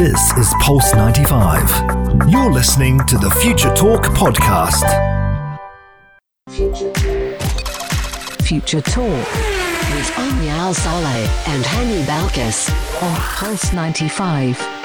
This is Pulse 95. You're listening to the Future Talk podcast. Future Talk with Omnia Al Saleh and Hani Balkis on Pulse 95.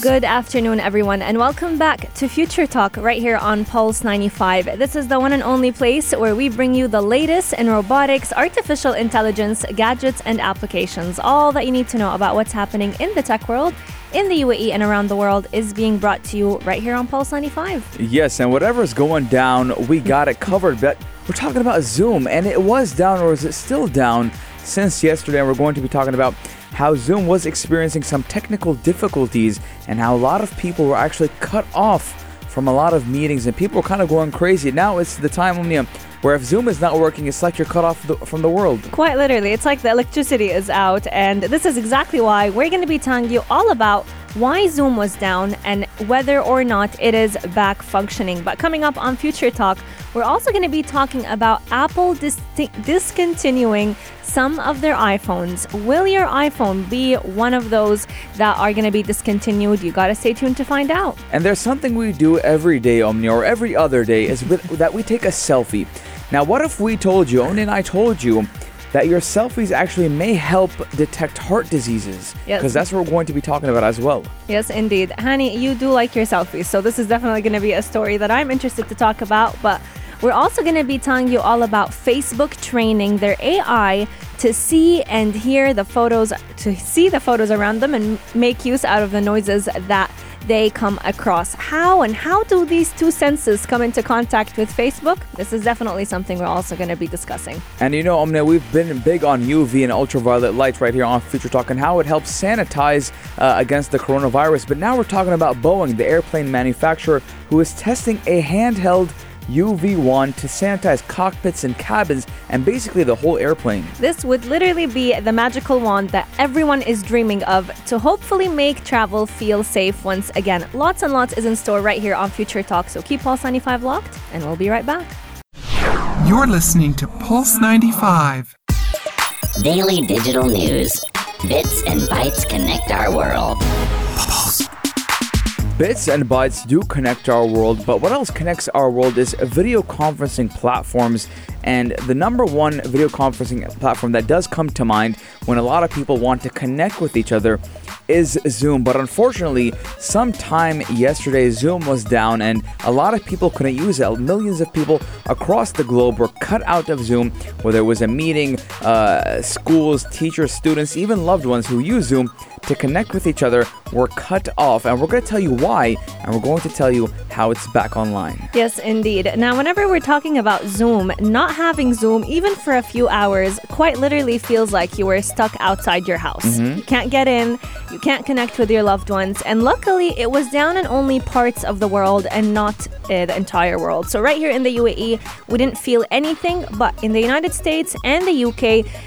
Good afternoon, everyone, and welcome back to Future Talk right here on Pulse 95. This is the one and only place where we bring you the latest in robotics, artificial intelligence, gadgets, and applications. All that you need to know about what's happening in the tech world in the UAE and around the world is being brought to you right here on Pulse 95. Yes, and whatever's going down, we got it covered. But we're talking about Zoom, and it was down, or is it still down since yesterday? And we're going to be talking about how Zoom was experiencing some technical difficulties and how a lot of people were actually cut off from a lot of meetings and people were kind of going crazy. Now it's the time Omnia where if Zoom is not working, it's like you're cut off the, from the world. Quite literally, it's like the electricity is out, and this is exactly why we're going to be telling you all about why Zoom was down and whether or not it is back functioning. But coming up on Future Talk, we're also going to be talking about Apple dis- discontinuing some of their iPhones. Will your iPhone be one of those that are going to be discontinued? You got to stay tuned to find out. And there's something we do every day, Omni, or every other day, is with, that we take a selfie. Now, what if we told you, Omni and I told you, that your selfies actually may help detect heart diseases. Yes. Because that's what we're going to be talking about as well. Yes, indeed. Hani, you do like your selfies, so this is definitely going to be a story that I'm interested to talk about. But we're also going to be telling you all about Facebook training their AI to see and hear the photos, to see the photos around them and make use out of the noises that they come across. How and how do these two senses come into contact with Facebook? This is definitely something we're also going to be discussing. And you know, Omnia, we've been big on UV and ultraviolet light right here on Future Talk and how it helps sanitize uh, against the coronavirus. But now we're talking about Boeing, the airplane manufacturer, who is testing a handheld UV wand to sanitize cockpits and cabins and basically the whole airplane. This would literally be the magical wand that everyone is dreaming of to hopefully make travel feel safe once again. Lots and lots is in store right here on Future Talk, so keep Pulse 95 locked and we'll be right back. You're listening to Pulse 95. Daily digital news. Bits and bytes connect our world. Bits and bytes do connect our world, but what else connects our world is video conferencing platforms. And the number one video conferencing platform that does come to mind when a lot of people want to connect with each other is Zoom. But unfortunately, sometime yesterday, Zoom was down and a lot of people couldn't use it. Millions of people across the globe were cut out of Zoom, whether it was a meeting, uh, schools, teachers, students, even loved ones who use Zoom to connect with each other were cut off. And we're going to tell you why, and we're going to tell you how it's back online. Yes, indeed. Now, whenever we're talking about Zoom, not having Zoom, even for a few hours, quite literally feels like you were stuck outside your house. Mm-hmm. You can't get in, you can't connect with your loved ones. And luckily, it was down in only parts of the world and not uh, the entire world. So, right here in the UAE, we didn't feel anything, but in the United States and the UK,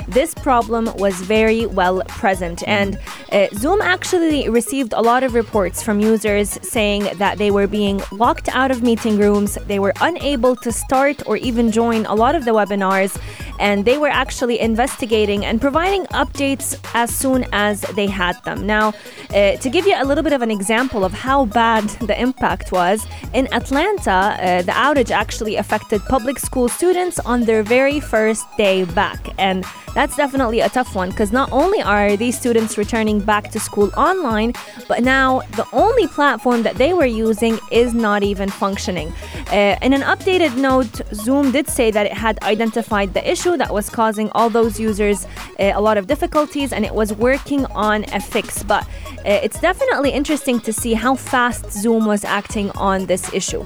this problem was very well present. And uh, Zoom actually received a lot of reports from users saying that they were being locked out of meeting rooms, they were unable to start or even join a lot of the webinars, and they were actually investigating and providing updates as soon as they had them. Now, uh, to give you a little bit of an example of how bad the impact was, in Atlanta, uh, the outage actually affected public school students on their very first day back. And that's definitely a tough one because not only are these students returning back to school online, but now the only platform that they were using is not even functioning. Uh, in an updated note, Zoom did say that it had identified the issue that was causing all those users uh, a lot of difficulties and it was working on a fix. But uh, it's definitely interesting to see how fast Zoom was acting on this issue.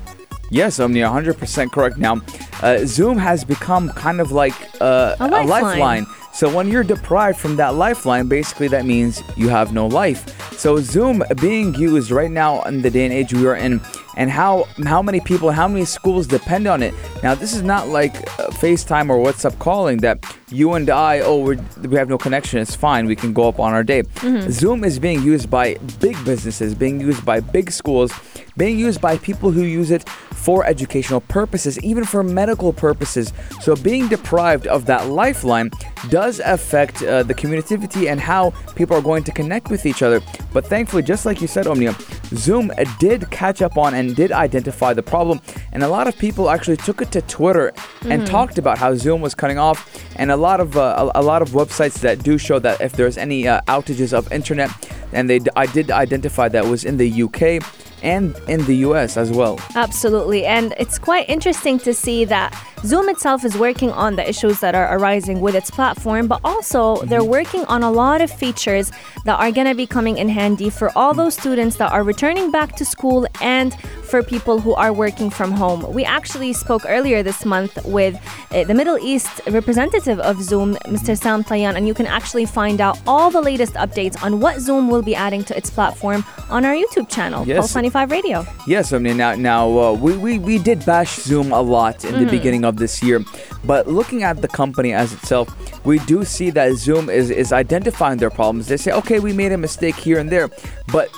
Yes, Omni, 100% correct. Now, uh, Zoom has become kind of like uh, A a lifeline. So when you're deprived from that lifeline, basically that means you have no life. So Zoom being used right now in the day and age we are in, and how how many people, how many schools depend on it. Now, this is not like uh, FaceTime or WhatsApp calling that you and I, oh, we're, we have no connection. It's fine. We can go up on our day. Zoom is being used by big businesses, being used by big schools, being used by people who use it for educational purposes, even for medical purposes. So, being deprived of that lifeline does affect uh, the community and how people are going to connect with each other. But thankfully, just like you said, Omnia, Zoom did catch up on and did identify the problem. And a lot of people actually took it to Twitter and talked about how Zoom was cutting off. And a lot of uh, a, a lot of websites that do show that if there's any uh, outages of internet, and they I did identify that was in the UK and in the US as well. Absolutely. And it's quite interesting to see that Zoom itself is working on the issues that are arising with its platform, but also they're mm-hmm. working on a lot of features that are going to be coming in handy for all those students that are returning back to school and for people who are working from home. We actually spoke earlier this month with uh, the Middle East representative of Zoom, Mr. Sam Tayan, and you can actually find out all the latest updates on what Zoom will be adding to its platform on our YouTube channel, Yes. Pulse 95 Radio. Yes, I mean now now uh, we, we we did bash Zoom a lot in the beginning of this year, but looking at the company as itself, we do see that Zoom is is identifying their problems. They say, okay, we made a mistake here and there, but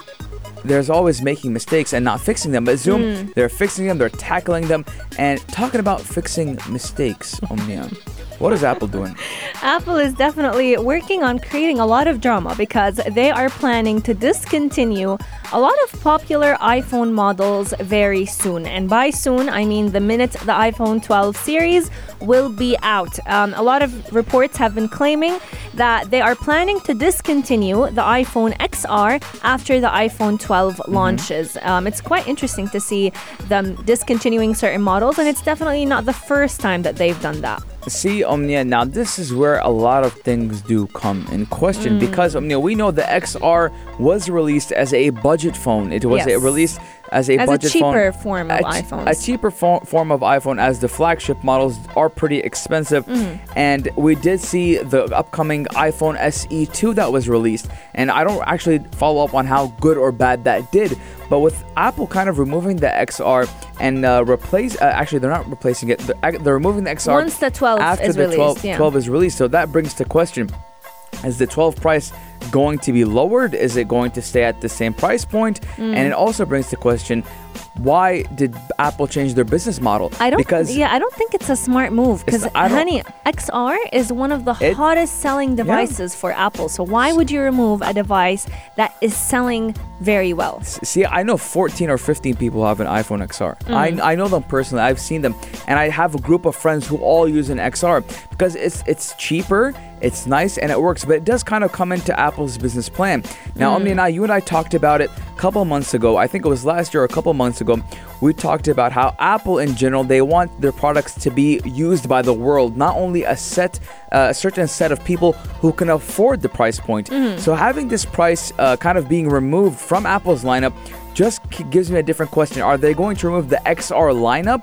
there's always making mistakes and not fixing them. But Zoom, hmm. they're fixing them, they're tackling them, and talking about fixing mistakes. Omnia, what is Apple doing? Apple is definitely working on creating a lot of drama because they are planning to discontinue a lot of popular iPhone models very soon. And by soon, I mean the minute the iPhone 12 series will be out. Um, a lot of reports have been claiming that they are planning to discontinue the iPhone XR after the iPhone 12 launches. Um, it's quite interesting to see them discontinuing certain models, and it's definitely not the first time that they've done that. See, Omnia, now this is where a lot of things do come in question Mm. because, Omnia, we know the XR was released as a budget phone. It was Yes. released as a As a budget phone. cheaper form of a iPhones. A cheaper fo- form of iPhone as the flagship models are pretty expensive. Mm. And we did see the upcoming iPhone SE2 that was released. And I don't actually follow up on how good or bad that did. But with Apple kind of removing the XR and uh, replace, uh, actually they're not replacing it. They're, they're removing the XR Once the 12 after is the 12, yeah. 12 is released. So that brings to question: Is the 12 price going to be lowered? Is it going to stay at the same price point? Mm. And it also brings to question: Why did Apple change their business model? I don't. because yeah, I don't think it's a smart move because, It's- I don't- Hani, XR is one of the It- hottest selling devices for Apple. So why would you remove a device that is selling very well? See, I know 14 or 15 people have an iPhone XR. Mm. I, I know them personally. I've seen them, and I have a group of friends who all use an XR because it's it's cheaper, it's nice, and it works. But it does kind of come into Apple's business plan. Now, Mm. Omni and I, you and I talked about it a couple months ago. I think it was last year or a couple months ago. We talked about how Apple, in general, they want their products to be used by the world, not only a set, uh, a certain set of people who can afford the price point. Mm-hmm. So having this price uh, kind of being removed from Apple's lineup just gives me a different question. Are they going to remove the XR lineup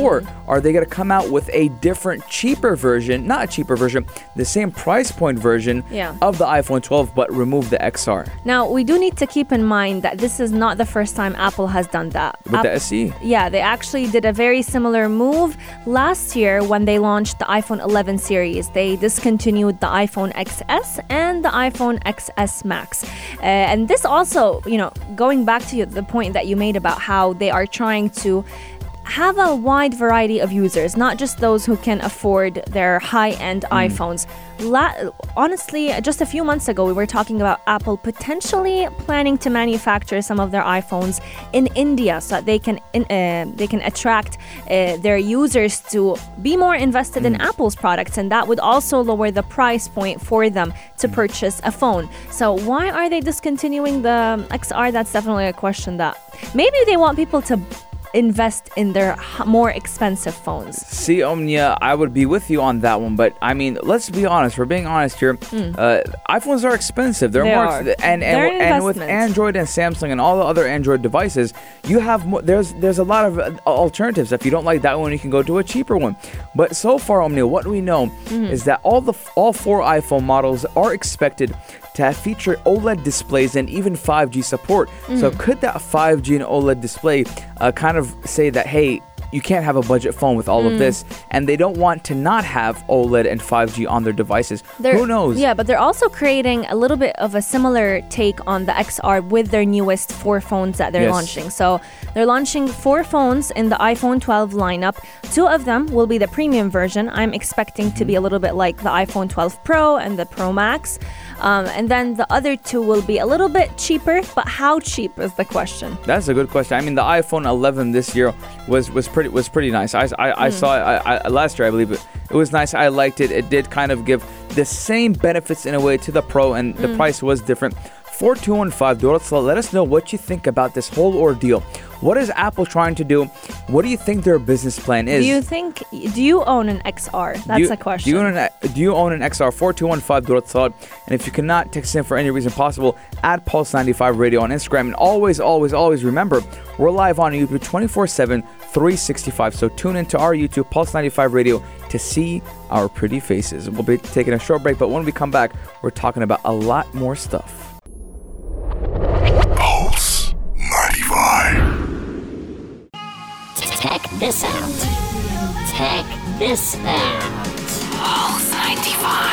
or are they going to come out with a different, cheaper version, not a cheaper version, the same price point version Yeah. of the iPhone 12 but remove the XR Now we do need to keep in mind that this is not the first time Apple has done that. with the? SE? Yeah, they actually did a very similar move last year when they launched the iPhone 11 series. They discontinued the iPhone XS and the iPhone XS Max. Uh, and this also, you know, going back to the point that you made about how they are trying to have a wide variety of users, not just those who can afford their high end iPhones. La- honestly, just a few months ago, we were talking about Apple potentially planning to manufacture some of their iPhones in India so that they can in, uh, they can attract uh, their users to be more invested in Apple's products, and that would also lower the price point for them to purchase a phone. So why are they discontinuing the XR? That's definitely a question that maybe they want people to invest in their more expensive phones. See, Omnia, I would be with you on that one, but I mean, let's be honest. We're being honest here. Uh, iPhones are expensive. They're. They more, are. and and, They're an and with. Android and Samsung and all the other Android devices, you have mo- there's there's a lot of uh, alternatives. If you don't like that one, you can go to a cheaper one. But so far, Omnia, what we know Mm-hmm. is that all the all four iPhone models are expected to have feature OLED displays and even 5G support. So, could that 5G and OLED display uh, kind of say that, hey, you can't have a budget phone with all of this, and they don't want to not have OLED and 5G on their devices. They're- Who knows? Yeah, but they're also creating a little bit of a similar take on the XR with their newest four phones that they're Yes. launching. So they're launching four phones in the iPhone 12 lineup. Two of them will be the premium version. I'm expecting to be a little bit like the iPhone 12 Pro and the Pro Max. Um, and then the other two will be a little bit cheaper, but how cheap is the question? That's a good question. I mean, the iPhone 11 this year was was pretty was pretty nice. I, I. I saw it I, I, last year, I believe it. It was nice. I liked it. It did kind of give the same benefits in a way to the Pro, and the mm. price was different. 4215 Dorothy, let us know what you think about this whole ordeal. What is Apple trying to do? What do you think their business plan is? Do you think, do you own an XR? That's you, the question. Do you, own an, do you own an XR 4215 Dorothy? And if you cannot text in for any reason possible, add Pulse95 Radio on Instagram. And always, always, always remember, we're live on YouTube 24 7, 365. So tune into our YouTube, Pulse95 Radio, to see our pretty faces. We'll be taking a short break, but when we come back, we're talking about a lot more stuff. Pulse 95. Check this out. Check this out. Pulse 95.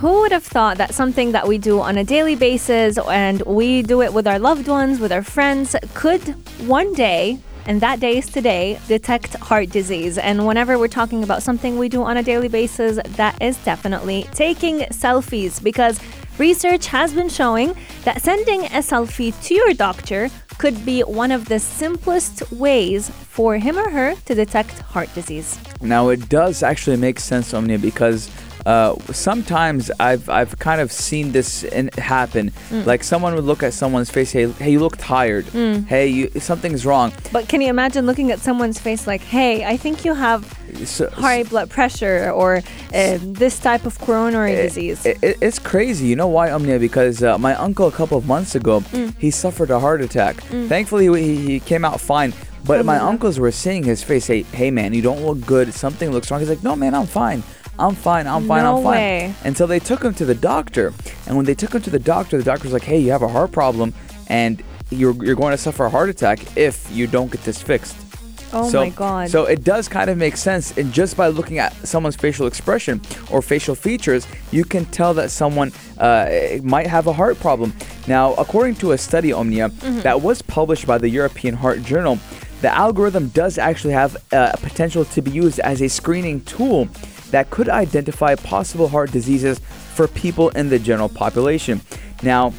Who would have thought that something that we do on a daily basis and we do it with our loved ones, with our friends, could one day, and that day is today, detect heart disease? And whenever we're talking about something we do on a daily basis, that is definitely taking selfies because research has been showing that sending a selfie to your doctor could be one of the simplest ways for him or her to detect heart disease. Now it does actually make sense, Omnia, because uh, sometimes I've I've kind of seen this in, happen. Mm. Like someone would look at someone's face, hey, hey, you look tired. Mm. Hey, you, something's wrong. But can you imagine looking at someone's face like, hey, I think you have So, high blood pressure or uh, this type of coronary disease. It, it- it's crazy. You know why, Omnia? Because uh, my uncle a couple of months ago, Mm. he suffered a heart attack. Thankfully, he, he came out fine. But my uncles were seeing his face, say, "Hey, man, you don't look good. Something looks wrong." He's like, "No, man, I'm fine. I'm fine. I'm fine. No I'm fine." way. Until they took him to the doctor, and when they took him to the doctor, the doctor was like, "Hey, you have a heart problem, and you're you're going to suffer a heart attack if you don't get this fixed." oh so, my god. So it does kind of make sense, and just by looking at someone's facial expression or facial features, you can tell that someone uh, might have a heart problem. Now, according to a study, Omnia, Mm-hmm. that was published by the European Heart Journal, the algorithm does actually have uh, potential to be used as a screening tool that could identify possible heart diseases for people in the general population. Now,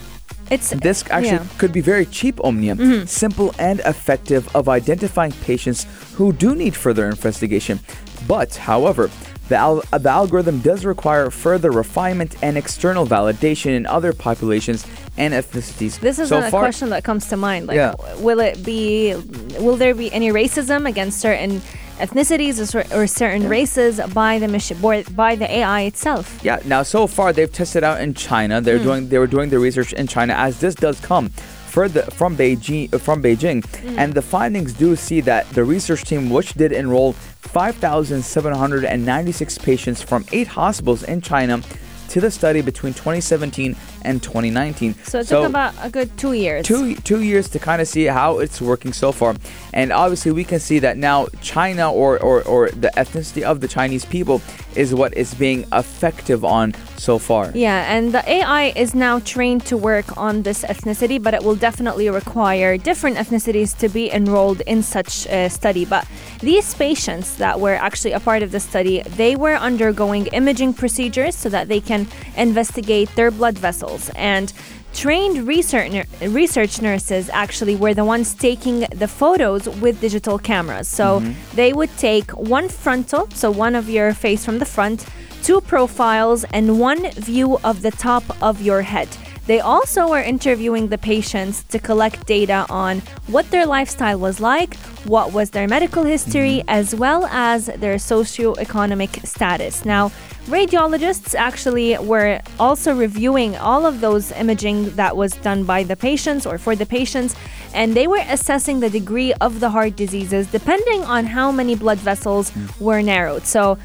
it's this actually yeah. Mm-hmm. could be very cheap, Omnia. Simple and effective of identifying patients who do need further investigation. But, however, the, al- the algorithm does require further refinement and external validation in other populations and ethnicities. This is so a far, question that comes to mind. Like, Yeah. will it be? Will there be any racism against certain ethnicities or, or certain races by the machine, by the AI itself? Yeah. Now, so far they've tested out in China. They're hmm. doing they were doing the research in China as this does come further from Beijing from Beijing, hmm. and the findings do see that the research team, which did enroll 5,796 patients from eight hospitals in China. To the study between 2017 and 2019. So it took about a good two years. two two years to kind of see how it's working so far and obviously we can see that now china or, or or the ethnicity of the chinese people is what is being effective on so far Yeah, and the AI is now trained to work on this ethnicity, but it will definitely require different ethnicities to be enrolled in such a study. But these patients that were actually a part of the study, they were undergoing imaging procedures so that they can investigate their blood vessels and Trained research, research nurses actually were the ones taking the photos with digital cameras. So mm-hmm. they would take one frontal, so one of your face from the front, two profiles, and one view of the top of your head. They also were interviewing the patients to collect data on what their lifestyle was like, what was their medical history, mm-hmm. as well as their socioeconomic status. Now, radiologists actually were also reviewing all of those imaging that was done by the patients or for the patients, and they were assessing the degree of the heart diseases depending on how many blood vessels mm. were narrowed. So,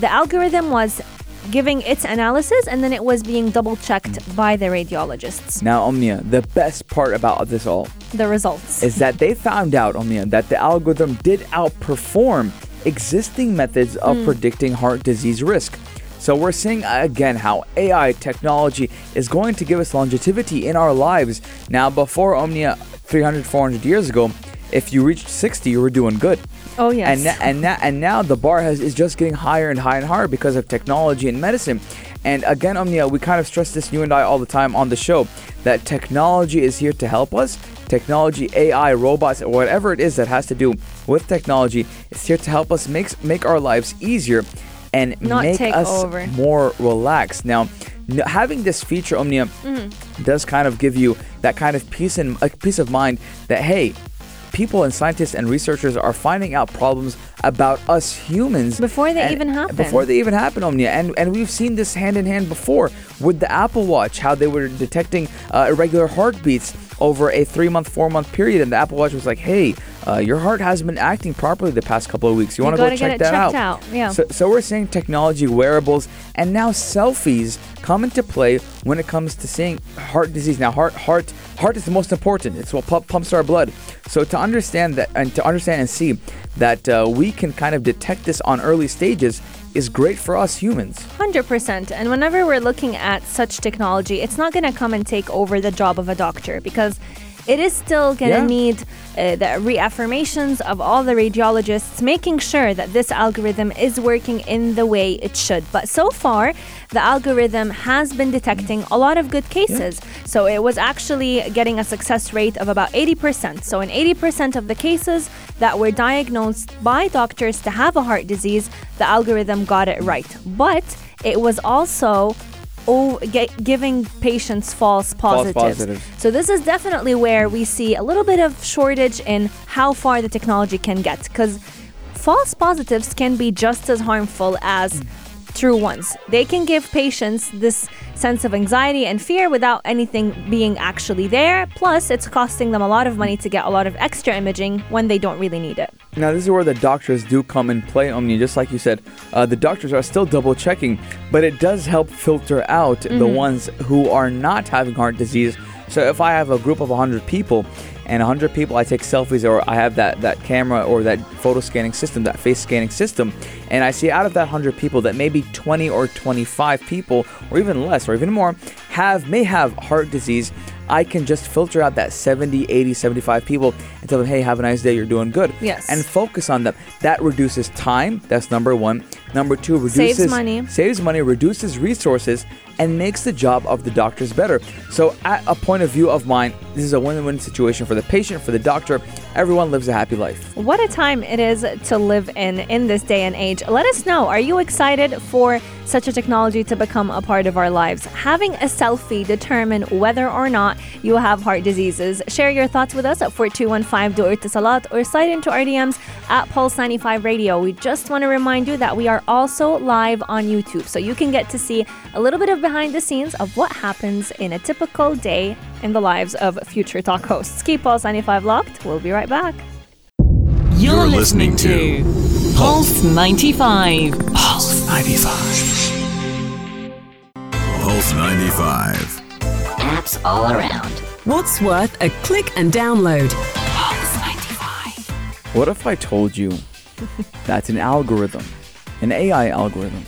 the algorithm was giving its analysis and then it was being double checked by the radiologists. Now, Omnia, the best part about this all The results. is that they found out, Omnia, that the algorithm did outperform existing methods of Hmm. predicting heart disease risk. So we're seeing uh, again how AI technology is going to give us longevity in our lives. Now, before Omnia 300, 400 years ago, if you reached 60, you were doing good. Oh, yes. And and now and now the bar has is just getting higher and higher and higher because of technology and medicine. And again, Omnia, we kind of stress this you and I all the time on the show that technology is here to help us. Technology, AI, robots, whatever it is that has to do with technology, is here to help us make make our lives easier and Not make us over. more relaxed. Now, having this feature, Omnia, Mm-hmm. does kind of give you that kind of peace and a peace of mind that hey, people and scientists and researchers are finding out problems about us humans Before they and- even happen. Before they even happen, Omnia, and and we've seen this hand in hand before with the Apple Watch, how they were detecting uh, irregular heartbeats over a three month, four month period, and the Apple Watch was like, hey. Uh, your heart hasn't been acting properly the past couple of weeks. You, You want to go check that out. out, yeah. So, so we're seeing technology, wearables, and now selfies come into play when it comes to seeing heart disease. Now, heart, heart, heart is the most important. It's what pump, pumps our blood. So to understand that, and to understand and see that uh, we can kind of detect this on early stages, is great for us humans. 100%. And whenever we're looking at such technology, it's not going to come and take over the job of a doctor because it is still going to Yeah. need uh, the reaffirmations of all the radiologists making sure that this algorithm is working in the way it should. But so far, the algorithm has been detecting a lot of good cases. So it was actually getting a success rate of about 80%. So in 80% of the cases that were diagnosed by doctors to have a heart disease, the algorithm got it right. But it was also oh, ge- giving patients false positives. positives. So this is definitely where we see a little bit of shortage in how far the technology can get because false positives can be just as harmful as mm. true ones. They can give patients this sense of anxiety and fear without anything being actually there. Plus, it's costing them a lot of money to get a lot of extra imaging when they don't really need it. Now, this is where the doctors do come and play, Omni. Just like you said, uh, the doctors are still double checking, but it does help filter out the ones who are not having heart disease. So if I have a group of 100 people and 100 people, I take selfies or I have that, that camera or that photo scanning system, that face scanning system, and I see out of that 100 people that maybe 20 or 25 people or even less or even more have may have heart disease. I can just filter out that 70, 80, 75 people and tell them, hey, have a nice day, you're doing good. Yes. And focus on them. That reduces time. That's number one. Number two, reduces Saves money. saves money, reduces resources, and makes the job of the doctors better. So, at a point of view of mine, this is a win-win situation for the patient, for the doctor. Everyone lives a happy life. What a time it is to live in in this day and age. Let us know. Are you excited for such a technology to become a part of our lives? Having a selfie determine whether or not you have heart diseases. Share your thoughts with us at 4215 Door to Salat or slide into our DMs at Pulse 95 Radio. We just want to remind you that we are also live on YouTube, so you can get to see a little bit of behind the scenes of what happens in a typical day in the lives of future talk hosts. Keep Pulse 95 locked. We'll be right back. You're listening to Pulse 95. Pulse 95. Pulse 95. Apps all around. What's worth a click and download? Pulse 95. What if I told you that an algorithm, an AI algorithm,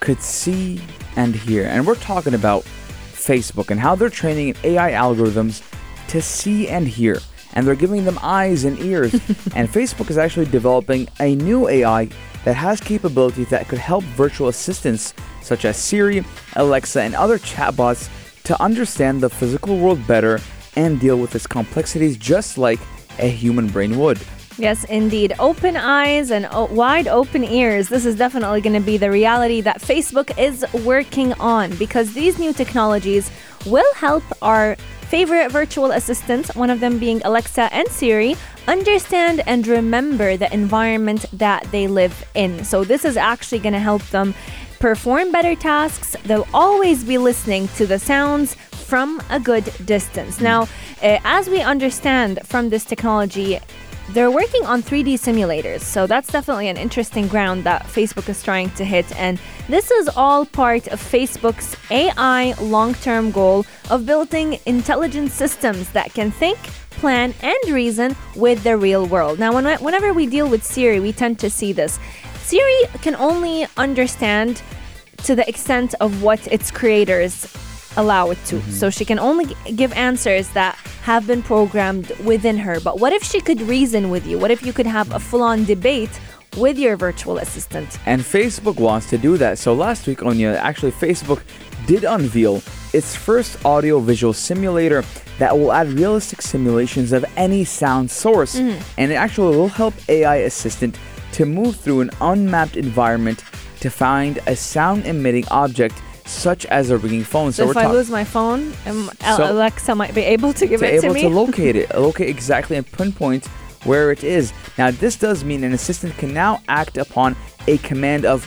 could see and hear? And we're talking about Facebook and how they're training AI algorithms to see and hear. And they're giving them eyes and ears. and Facebook is actually developing a new AI that has capabilities that could help virtual assistants such as Siri, Alexa, and other chatbots to understand the physical world better and deal with its complexities just like a human brain would. Yes, indeed. Open eyes and o- wide open ears. This is definitely going to be the reality that Facebook is working on because these new technologies will help our favorite virtual assistants, one of them being Alexa and Siri, understand and remember the environment that they live in. So, this is actually going to help them perform better tasks. They'll always be listening to the sounds from a good distance. Now, uh, as we understand from this technology, they're working on 3D simulators. So that's definitely an interesting ground that Facebook is trying to hit. And this is all part of Facebook's AI long term goal of building intelligent systems that can think, plan, and reason with the real world. Now, when, whenever we deal with Siri, we tend to see this. Siri can only understand to the extent of what its creators allow it to. Mm-hmm. So she can only give answers that have been programmed within her. But what if she could reason with you? What if you could have a full on debate with your virtual assistant? And Facebook wants to do that. So last week, Omnia, actually, Facebook did unveil its first audio visual simulator that will add realistic simulations of any sound source. Mm-hmm. And it actually will help AI assistant to move through an unmapped environment to find a sound emitting object such as a ringing phone. So, if we're I lose my phone, um, So- Alexa might be able to give to it to able me. to locate it, locate exactly and pinpoint where it is. Now, this does mean an assistant can now act upon a command of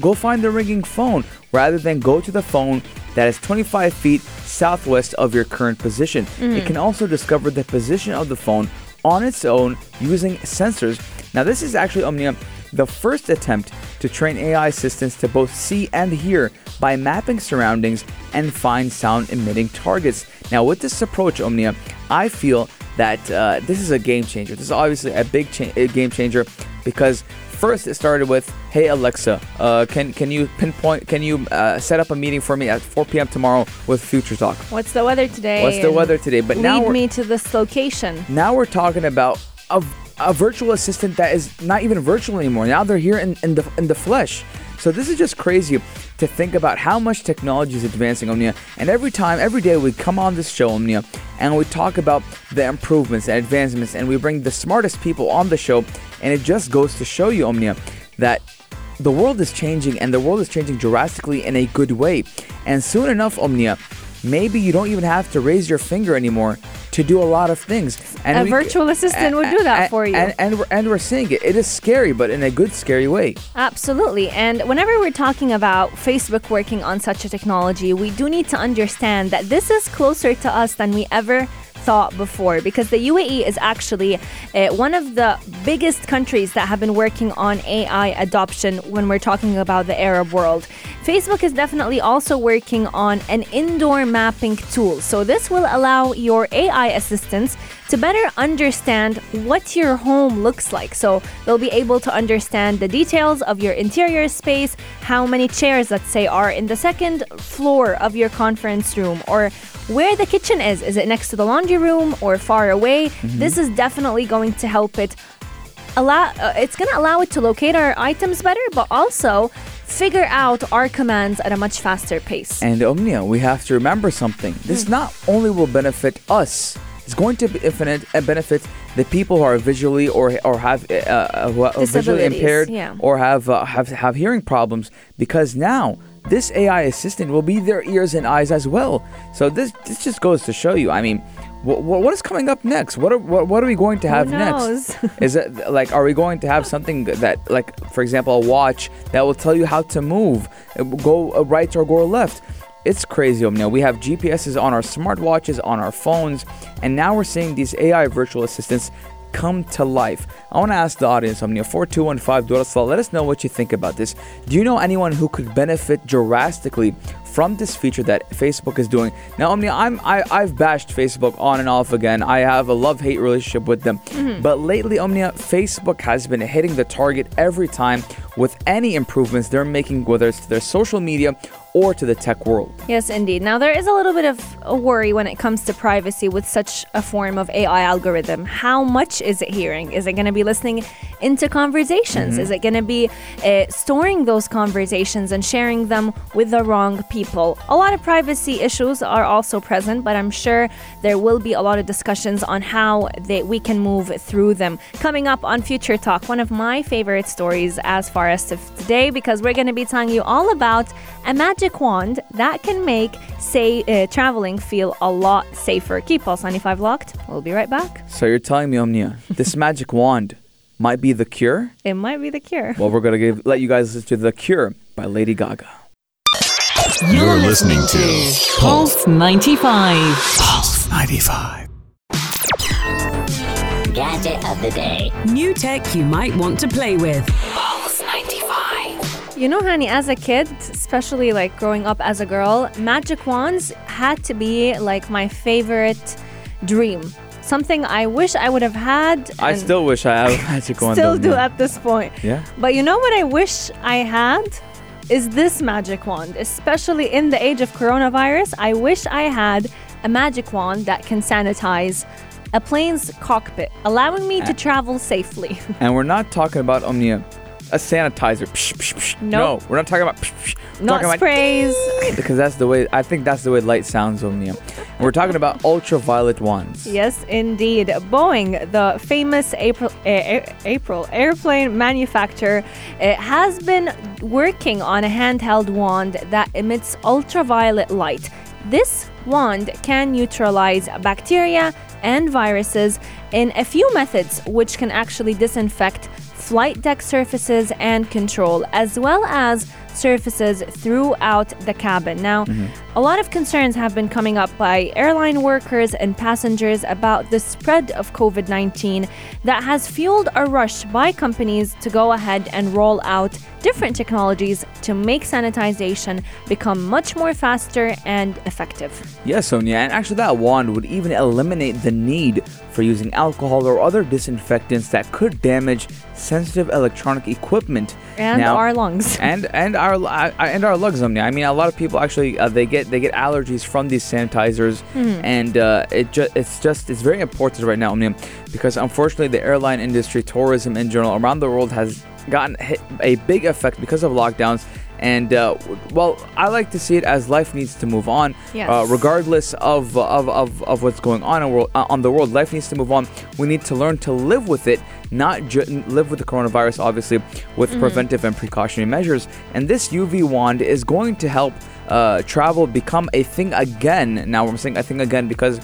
go find the ringing phone rather than go to the phone that is 25 feet southwest of your current position. It can also discover the position of the phone on its own using sensors. Now, this is actually Omnia the first attempt to train AI assistants to both see and hear by mapping surroundings and find sound emitting targets. Now, with this approach, Omnia, I feel that uh, this is a game changer. This is obviously a big cha- a game changer because first it started with, "Hey Alexa, uh, can can you pinpoint? Can you uh, set up a meeting for me at 4 p.m. tomorrow with Future Talk? What's the weather today? What's the weather today?" But now lead me to this location. now we're talking about a, a virtual assistant that is not even virtual anymore. Now they're here in, in the in the flesh. So this is just crazy to think about how much technology is advancing, Omnia. And every time, every day, we come on this show, Omnia, and we talk about the improvements and advancements, and we bring the smartest people on the show. And it just goes to show you, Omnia, that the world is changing, and the world is changing drastically in a good way. And soon enough, Omnia, maybe you don't even have to raise your finger anymore to do a lot of things. And A we- virtual assistant would do that for you. And, and, we're, and we're seeing it. It is scary, but in a good, scary way. Absolutely. And whenever we're talking about Facebook working on such a technology, we do need to understand that this is closer to us than we ever thought before because the UAE is actually uh, one of the biggest countries that have been working on AI adoption when we're talking about the Arab world. Facebook is definitely also working on an indoor mapping tool. So this will allow your AI assistants to better understand what your home looks like. So they'll be able to understand the details of your interior space, how many chairs, let's say, are in the second floor of your conference room, or where the kitchen is. Is it next to the laundry room or far away? This is definitely going to help it allow uh, it's going to allow it to locate our items better but also figure out our commands at a much faster pace And Omnia, we have to remember something. This not only will benefit us, it's going to benefit, uh, benefit the people who are visually or or have uh, uh, who are visually impaired yeah. or have uh, have have hearing problems because now this AI assistant will be their ears and eyes as well. So this this just goes to show you. I mean, what, what is coming up next? What are what, what are we going to have next? Is it like are we going to have something that like for example a watch that will tell you how to move, uh, go uh, right or go left? It's crazy, Omnia. We have GPSs on our smartwatches, on our phones, and now we're seeing these AI virtual assistants come to life. I want to ask the audience, Omnia, 4215 Durasal, let us know what you think about this. Do you know anyone who could benefit drastically from this feature that Facebook is doing? Now, Omnia, I'm I, I've bashed Facebook on and off again. I have a love-hate relationship with them. Mm-hmm. But lately, Omnia, Facebook has been hitting the target every time with any improvements they're making, whether it's to their social media or to the tech world. Yes, indeed. Now, there is a little bit of a worry when it comes to privacy with such a form of AI algorithm. How much is it hearing? Is it going to be listening into conversations? Is it going to be uh, storing those conversations and sharing them with the wrong people? A lot of privacy issues are also present, but I'm sure there will be a lot of discussions on how they, we can move through them. Coming up on Future Talk, one of my favorite stories as far as to today, because we're going to be telling you all about a magic wand that can make say uh, traveling feel a lot safer. Keep Pulse 95 locked. We'll be right back. So you're telling me, Omnia, this magic wand might be the cure? It might be the cure. Well, we're gonna give, let you guys listen to "The Cure" by Lady Gaga. You're listening to Pulse 95. Pulse 95. gadget of the day. New tech you might want to play with. Pulse 95. You know, Hani, as a kid, especially like growing up as a girl, magic wands had to be like my favorite dream. Something I wish I would have had. I still wish I have a magic wand. still do at this point. Yeah. But you know what I wish I had? Is this magic wand, especially in the age of coronavirus. I wish I had a magic wand that can sanitize a plane's cockpit, allowing me to travel safely. And we're not talking about Omnia, a sanitizer. Psh, psh, psh. No. No, we're not talking about. Psh, psh. Not talking sprays. About, because that's the way. I think that's the way light sounds, Omnia. We're talking about ultraviolet wands. Yes, indeed. Boeing, the famous April, eh, April airplane manufacturer, eh, has been working on a handheld wand that emits ultraviolet light. This wand can neutralize bacteria and viruses in a few methods, which can actually disinfect flight deck surfaces and control, as well as surfaces throughout the cabin. Now, mm-hmm. A lot of concerns have been coming up by airline workers and passengers about the spread of COVID 19 that has fueled a rush by companies to go ahead and roll out different technologies to make sanitization become much more faster and effective. Yes, Omnia, and actually that wand would even eliminate the need for using alcohol or other disinfectants that could damage sensitive electronic equipment. And Now- our lungs. and and our uh, and our lungs Omnia. I mean, a lot of people actually uh, they get they get allergies from these sanitizers, and uh, it just it's just it's very important right now, Omnia, because unfortunately the airline industry, tourism in general around the world has gotten hit a big effect because of lockdowns. And uh, well, I like to see it as life needs to move on, Yes. uh, regardless of, of, of, of what's going on in world, uh, on the world. Life needs to move on. We need to learn to live with it, not ju- live with the coronavirus, obviously, with preventive and precautionary measures. And this UV wand is going to help uh, travel become a thing again. Now, I'm saying a thing again because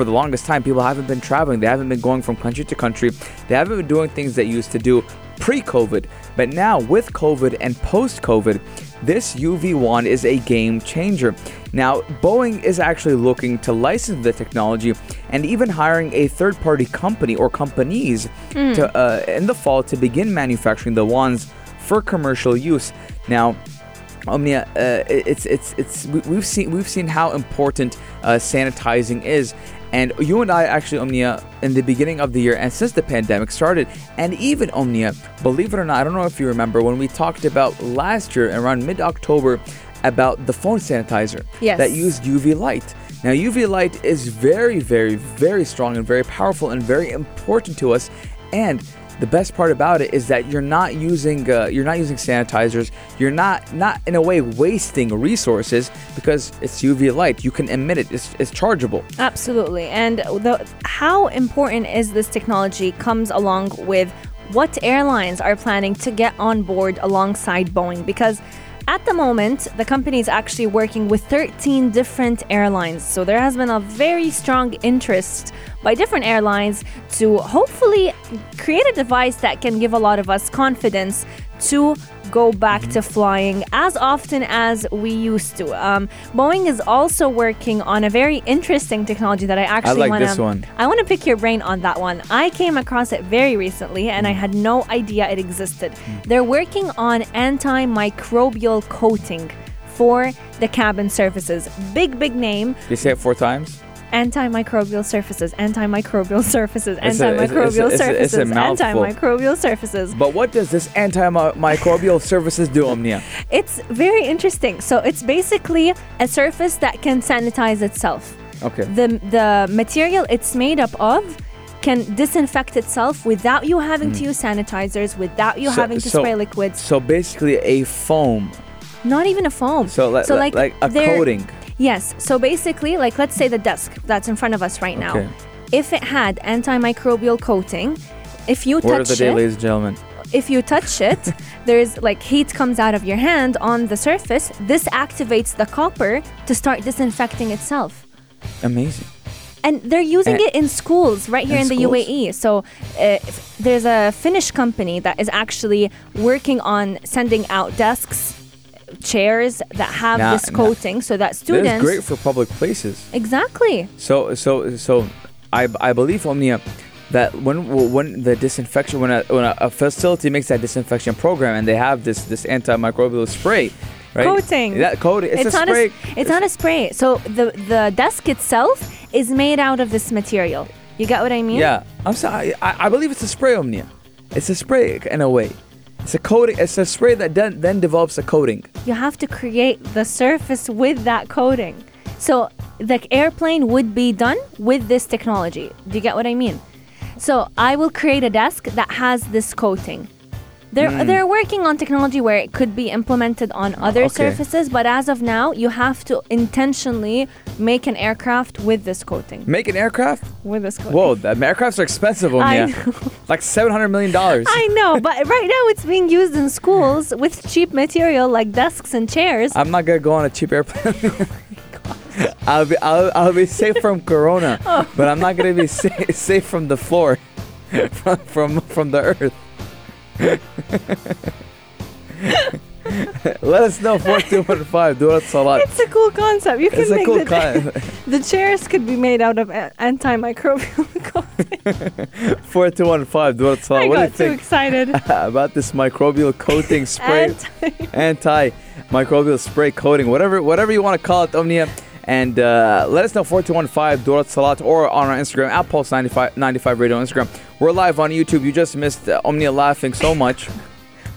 for the longest time, people haven't been traveling. They haven't been going from country to country. They haven't been doing things they used to do pre COVID. But now, with COVID and post COVID, this UV wand is a game changer. Now, Boeing is actually looking to license the technology and even hiring a third party company or companies to uh, in the fall to begin manufacturing the wands for commercial use. Now, Omnia, uh, it's it's it's we- we've seen we've seen how important uh, sanitizing is, and you and I actually Omnia in the beginning of the year and since the pandemic started, and even Omnia, believe it or not, I don't know if you remember when we talked about last year around mid October about the phone sanitizer Yes. that used UV light. Now UV light is very very very strong and very powerful and very important to us, and the best part about it is that you're not using uh, you're not using sanitizers. You're not not in a way wasting resources because it's UV light. You can emit it. It's, it's chargeable. Absolutely. And the, how important is this technology comes along with what airlines are planning to get on board alongside Boeing because at the moment, the company is actually working with 13 different airlines. So there has been a very strong interest by different airlines to hopefully create a device that can give a lot of us confidence to go back to flying as often as we used to. Um, Boeing is also working on a very interesting technology that I actually like wanna, this one. I want to pick your brain on that one. I came across it very recently and Mm. I had no idea it existed. They're working on antimicrobial coating for the cabin surfaces. Big, big name. They say it four times. Antimicrobial surfaces, antimicrobial surfaces, It's a- a- it's a- antimicrobial it's a- a surfaces, antimicrobial surfaces. But what does this antimicrobial services do, Omnia? It's very interesting. So it's basically a surface that can sanitize itself. Okay. The the material it's made up of can disinfect itself without you having to use sanitizers, without you Mm. So- having to so- spray liquids. So basically, a foam. Not even a foam. So, li- li- like a coating. Yes. So basically, like let's say the desk that's in front of us right now. Okay. If it had antimicrobial coating, if you Word of the touch day, it, ladies and gentlemen. if you touch it, there's like heat comes out of your hand on the surface. This activates the copper to start disinfecting itself. Amazing. And they're using And- it in schools right here in in, the? UAE. So uh, there's a Finnish company that is actually working on sending out desks, chairs that have Now- this coating so that students. great for public places. Exactly. So so so I I believe Omnia that when when the disinfection when a, when a, a facility makes that disinfection program and they have this this antimicrobial spray, right? Coating. That coating. It's, a not spray. A, it's not a spray. So the the desk itself is made out of this material. You get what I mean? Yeah, I'm sorry. I, I believe it's a spray, Omnia. It's a spray in a way. It's a coating. It's a spray that then, then develops a coating. You have to create the surface with that coating. So the airplane would be done with this technology. Do you get what I mean? So I will create a desk that has this coating. They're, Hmm. they're working on technology where it could be implemented on other Okay. surfaces, but as of now, you have to intentionally make an aircraft with this coating. Make an aircraft? With this coating. Whoa, the aircrafts are expensive, Omnia. know. Like seven hundred million dollars. I know, but right now it's being used in schools with cheap material like desks and chairs. I'm not gonna go on a cheap airplane. I'll be I'll, I'll be safe from corona, Oh. but I'm not gonna be sa- safe from the floor, from from, from the earth. Let us know four two one five. du Etisalat. It's a cool concept. You can It's a make cool the, con- the chairs could be made out of antimicrobial coating. four two one five. du Etisalat. I What do you got too think excited. about this microbial coating spray? Anti- microbial spray coating, whatever whatever you want to call it, Omnia. And uh, let us know 4215 Durat Salat or on our Instagram at Pulse 95, 95 Radio on Instagram. We're live on YouTube. You just missed Omnia laughing so much.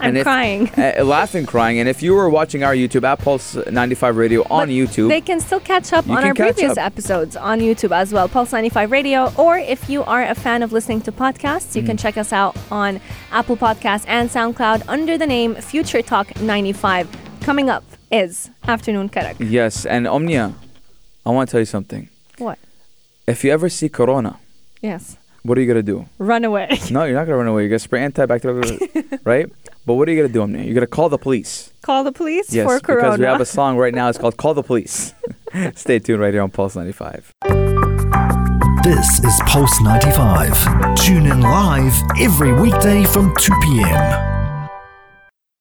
I'm And if- crying. uh, laughing, crying. And if you were watching our YouTube at Pulse 95 Radio on But YouTube, They can still catch up on our previous up. episodes on YouTube as well, Pulse 95 Radio. Or if you are a fan of listening to podcasts, you Mm. can check us out on Apple Podcasts and SoundCloud under the name Future Talk 95. Coming up is Afternoon Karak. yes. And Omnia, I want to tell you something. What? If you ever see Corona, Yes. What are you going to do? Run away. No, you're not going to run away. You're going to spray antibacterial, right? But what are you going to do, Omnia? You're going to call the police. Call the police Yes, for Corona. because we have a song right now. It's called "Call the Police." Stay tuned right here on Pulse 95. This is Pulse 95. Tune in live every weekday from 2 p.m.